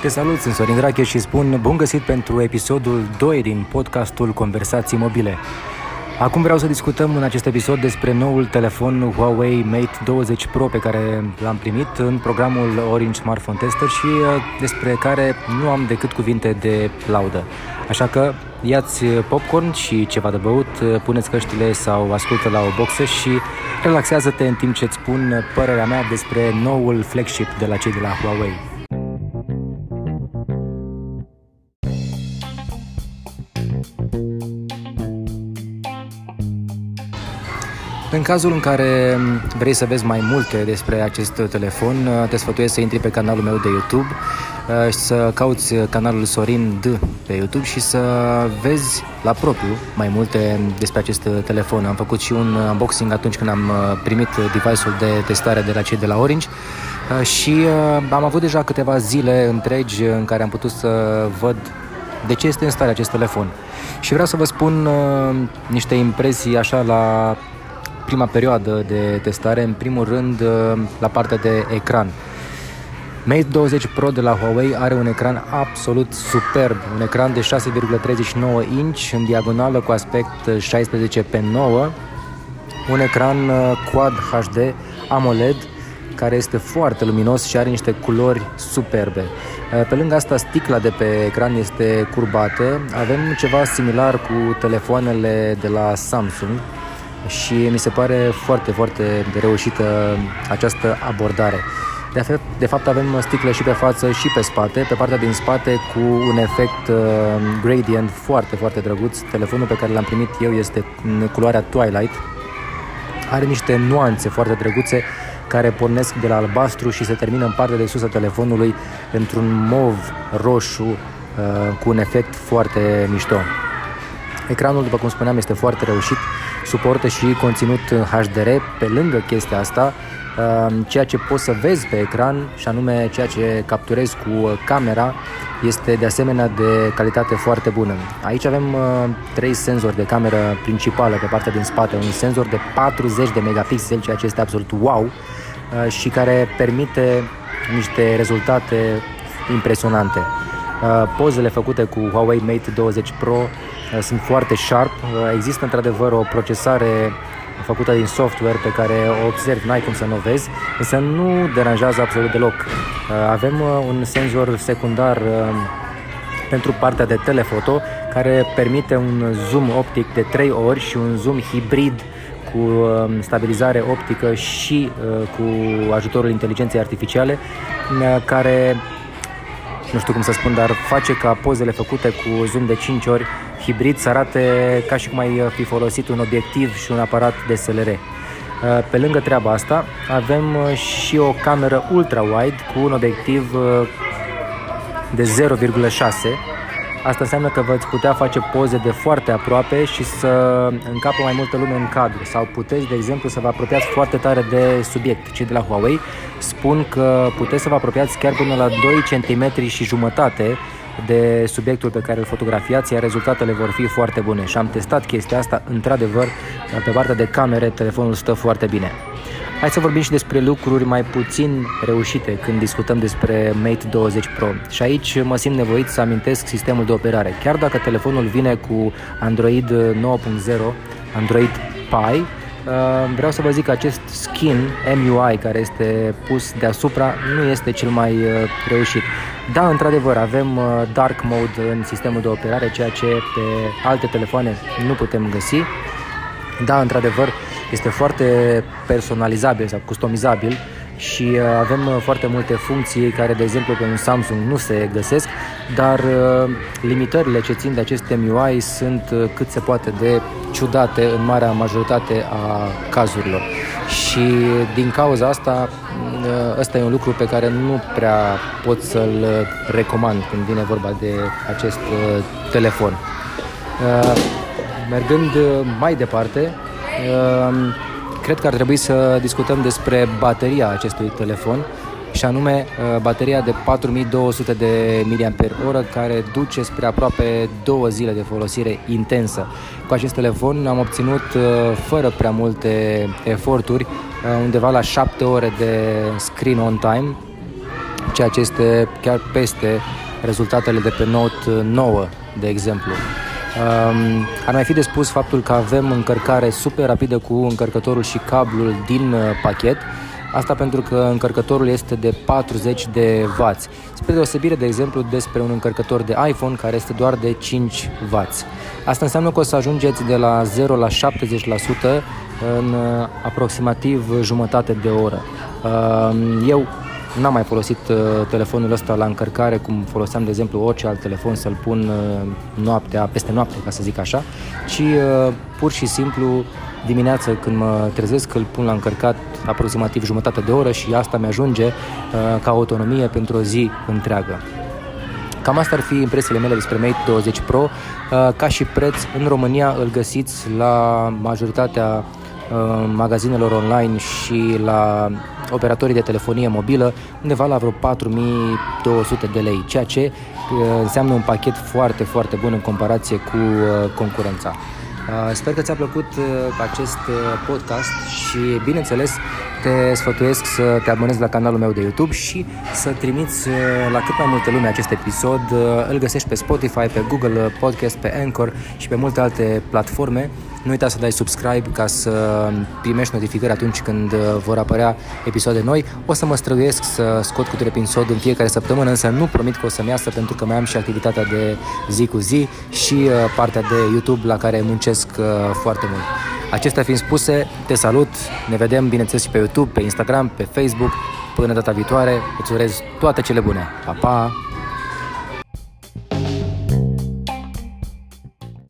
Te salut, sunt Sorin Drache și spun bun găsit pentru episodul 2 din podcastul Conversații Mobile. Acum vreau să discutăm în acest episod despre noul telefon Huawei Mate 20 Pro pe care l-am primit în programul Orange Smartphone Tester și uh, despre care nu am decât cuvinte de laudă. Așa că iați popcorn și ceva de băut, uh, puneți căștile sau ascultă la o boxă și relaxează-te în timp ce îți spun părerea mea despre noul flagship de la cei de la Huawei. În cazul în care vrei să vezi mai multe despre acest telefon, te sfătuiesc să intri pe canalul meu de YouTube și să cauți canalul Sorin D pe YouTube și să vezi la propriu mai multe despre acest telefon. Am făcut și un unboxing atunci când am primit device-ul de testare de la cei de la Orange și am avut deja câteva zile întregi în care am putut să văd de ce este în stare acest telefon. Și vreau să vă spun uh, niște impresii așa la prima perioadă de testare, în primul rând uh, la partea de ecran. Mate 20 Pro de la Huawei are un ecran absolut superb, un ecran de 6,39 inch în diagonală cu aspect 16 pe 9, un ecran uh, Quad HD AMOLED care este foarte luminos și are niște culori superbe. Uh, pe lângă asta, sticla de pe ecran este curbată. Avem ceva similar cu telefoanele de la Samsung, și mi se pare foarte, foarte reușită această abordare. De, fapt, de fapt avem sticle și pe față și pe spate, pe partea din spate cu un efect uh, gradient foarte, foarte drăguț. Telefonul pe care l-am primit eu este în culoarea Twilight. Are niște nuanțe foarte drăguțe care pornesc de la albastru și se termină în partea de sus a telefonului într-un mov roșu uh, cu un efect foarte mișto. Ecranul, după cum spuneam, este foarte reușit, suportă și conținut HDR. Pe lângă chestia asta, um, ceea ce poți să vezi pe ecran și anume ceea ce capturezi cu camera este de asemenea de calitate foarte bună. Aici avem uh, trei senzori de cameră principală pe partea din spate, un senzor de 40 de megapixeli, ceea ce este absolut wow uh, și care permite niște rezultate impresionante. Uh, pozele făcute cu Huawei Mate 20 Pro uh, sunt foarte sharp. Uh, există într-adevăr o procesare făcută din software pe care o observi, n-ai cum să nu o vezi, însă nu deranjează absolut deloc. Avem un senzor secundar pentru partea de telefoto care permite un zoom optic de 3 ori și un zoom hibrid cu um, stabilizare optică și cu ajutorul inteligenței artificiale care nu știu cum să spun, dar face ca pozele făcute cu zoom de 5 ori hibrid să arate ca și cum ai fi folosit un obiectiv și un aparat de SLR. Uh, pe lângă treaba asta, avem uh, și o cameră ultra-wide cu un obiectiv uh, de 0,6 Asta înseamnă că veți putea face poze de foarte aproape și să încapă mai multă lume în cadru sau puteți, de exemplu, să vă apropiați foarte tare de subiect. Cei de la Huawei spun că puteți să vă apropiați chiar până la 2 cm și jumătate de subiectul pe care îl fotografiați, iar rezultatele vor fi foarte bune. Și am testat chestia asta, într-adevăr, pe partea de camere, telefonul stă foarte bine. Hai să vorbim și despre lucruri mai puțin reușite când discutăm despre Mate 20 Pro. Și aici mă simt nevoit să amintesc sistemul de operare. Chiar dacă telefonul vine cu Android 9.0, Android Pie, uh, vreau să vă zic că acest skin MUI care este pus deasupra nu este cel mai uh, reușit. Da, într-adevăr, avem uh, Dark Mode în sistemul de operare, ceea ce pe alte telefoane nu putem găsi. Da, într-adevăr, este foarte personalizabil sau customizabil și uh, avem uh, foarte multe funcții care, de exemplu, pe un Samsung nu se găsesc, dar uh, limitările ce țin de acest MUI sunt cât se poate de ciudate în marea majoritate a cazurilor. Și din cauza asta, ăsta e un lucru pe care nu prea pot să-l recomand când vine vorba de acest telefon. Mergând mai departe, Ehm, cred că ar trebui să discutăm despre bateria acestui telefon și anume eh, bateria de 4200 de mAh care duce spre aproape două zile de folosire intensă. Cu acest telefon am obținut eh, fără prea multe eforturi eh, undeva la 7 ore de screen on time ceea ce este chiar peste rezultatele de pe Note 9, de exemplu. Um, ar mai fi de spus faptul că avem încărcare super rapidă cu încărcătorul și cablul din uh, pachet, Asta pentru că încărcătorul este de 40 de W. Spre deosebire, de exemplu, despre un încărcător de iPhone care este doar de 5 W. Asta înseamnă că o să ajungeți de la 0 la 70% în uh, aproximativ jumătate de oră. Uh, eu N-am mai folosit uh, telefonul ăsta la încărcare cum foloseam, de exemplu, orice alt telefon să-l pun uh, noaptea, peste noapte, ca să zic așa, ci uh, pur și simplu dimineața când mă trezesc îl pun la încărcat aproximativ jumătate de oră și asta mi-ajunge uh, ca autonomie pentru o zi întreagă. Cam asta ar fi impresiile mele despre Mate 20 Pro. Uh, ca și preț, în România îl găsiți la majoritatea uh, magazinelor online și la operatorii de telefonie mobilă undeva la vreo 4200 de lei, ceea ce înseamnă un pachet foarte, foarte bun în comparație cu concurența. Uh, sper că ți-a plăcut uh, acest uh, podcast și, bineînțeles, te sfătuiesc să te abonezi la canalul meu de YouTube și să trimiți la cât mai multe lume acest episod. Îl găsești pe Spotify, pe Google Podcast, pe Anchor și pe multe alte platforme nu uita să dai subscribe ca să primești notificări atunci când uh, vor apărea episoade noi. O să mă străduiesc să scot cu un episod în fiecare săptămână, însă nu promit că o să-mi iasă pentru că mai am și activitatea de zi cu zi și uh, partea de YouTube la care muncesc uh, foarte mult. Acestea fiind spuse, te salut, ne vedem bineînțeles și pe YouTube, pe Instagram, pe Facebook. Până data viitoare, îți urez toate cele bune. Pa, pa!